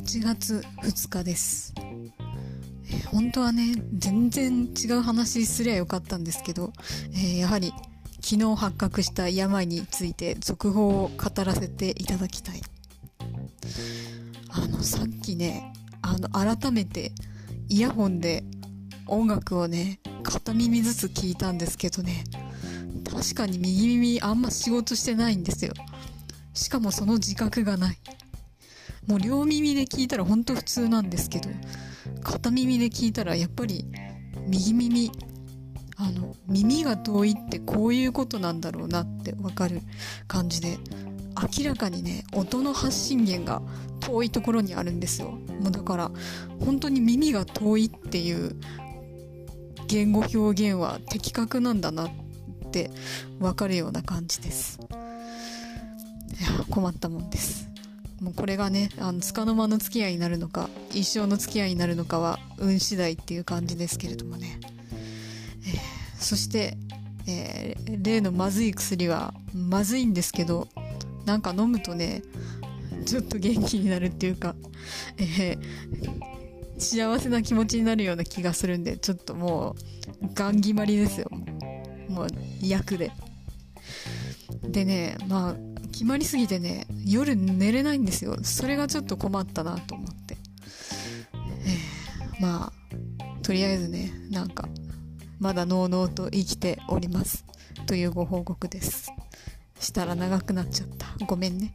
8月2日です。本当はね全然違う話すりゃよかったんですけど、えー、やはり昨日発覚した病について続報を語らせていただきたい。あのさっきねあの改めてイヤホンで音楽をね片耳ずつ聞いたんですけどね確かに右耳あんま仕事してないんですよ。しかもその自覚がない。もう両耳で聞いたらほんと普通なんですけど片耳で聞いたらやっぱり右耳あの耳が遠いってこういうことなんだろうなってわかる感じで明らかにね音の発信源が遠いところにあるんですよ。もうだから本当に耳が遠いっていう言語表現は的確なんだなってわかるような感じです。いや困ったもんです。もうこれがねあの束の間の付き合いになるのか一生の付き合いになるのかは運次第っていう感じですけれどもね、えー、そして、えー、例のまずい薬はまずいんですけどなんか飲むとねちょっと元気になるっていうか、えー、幸せな気持ちになるような気がするんでちょっともうガン決まりですよ。もう役で。でねまあ決まりすぎてね夜寝れないんですよ。それがちょっと困ったなと思って、えー、まあとりあえずねなんかまだのうのうと生きております。というご報告です。したら長くなっちゃった。ごめんね。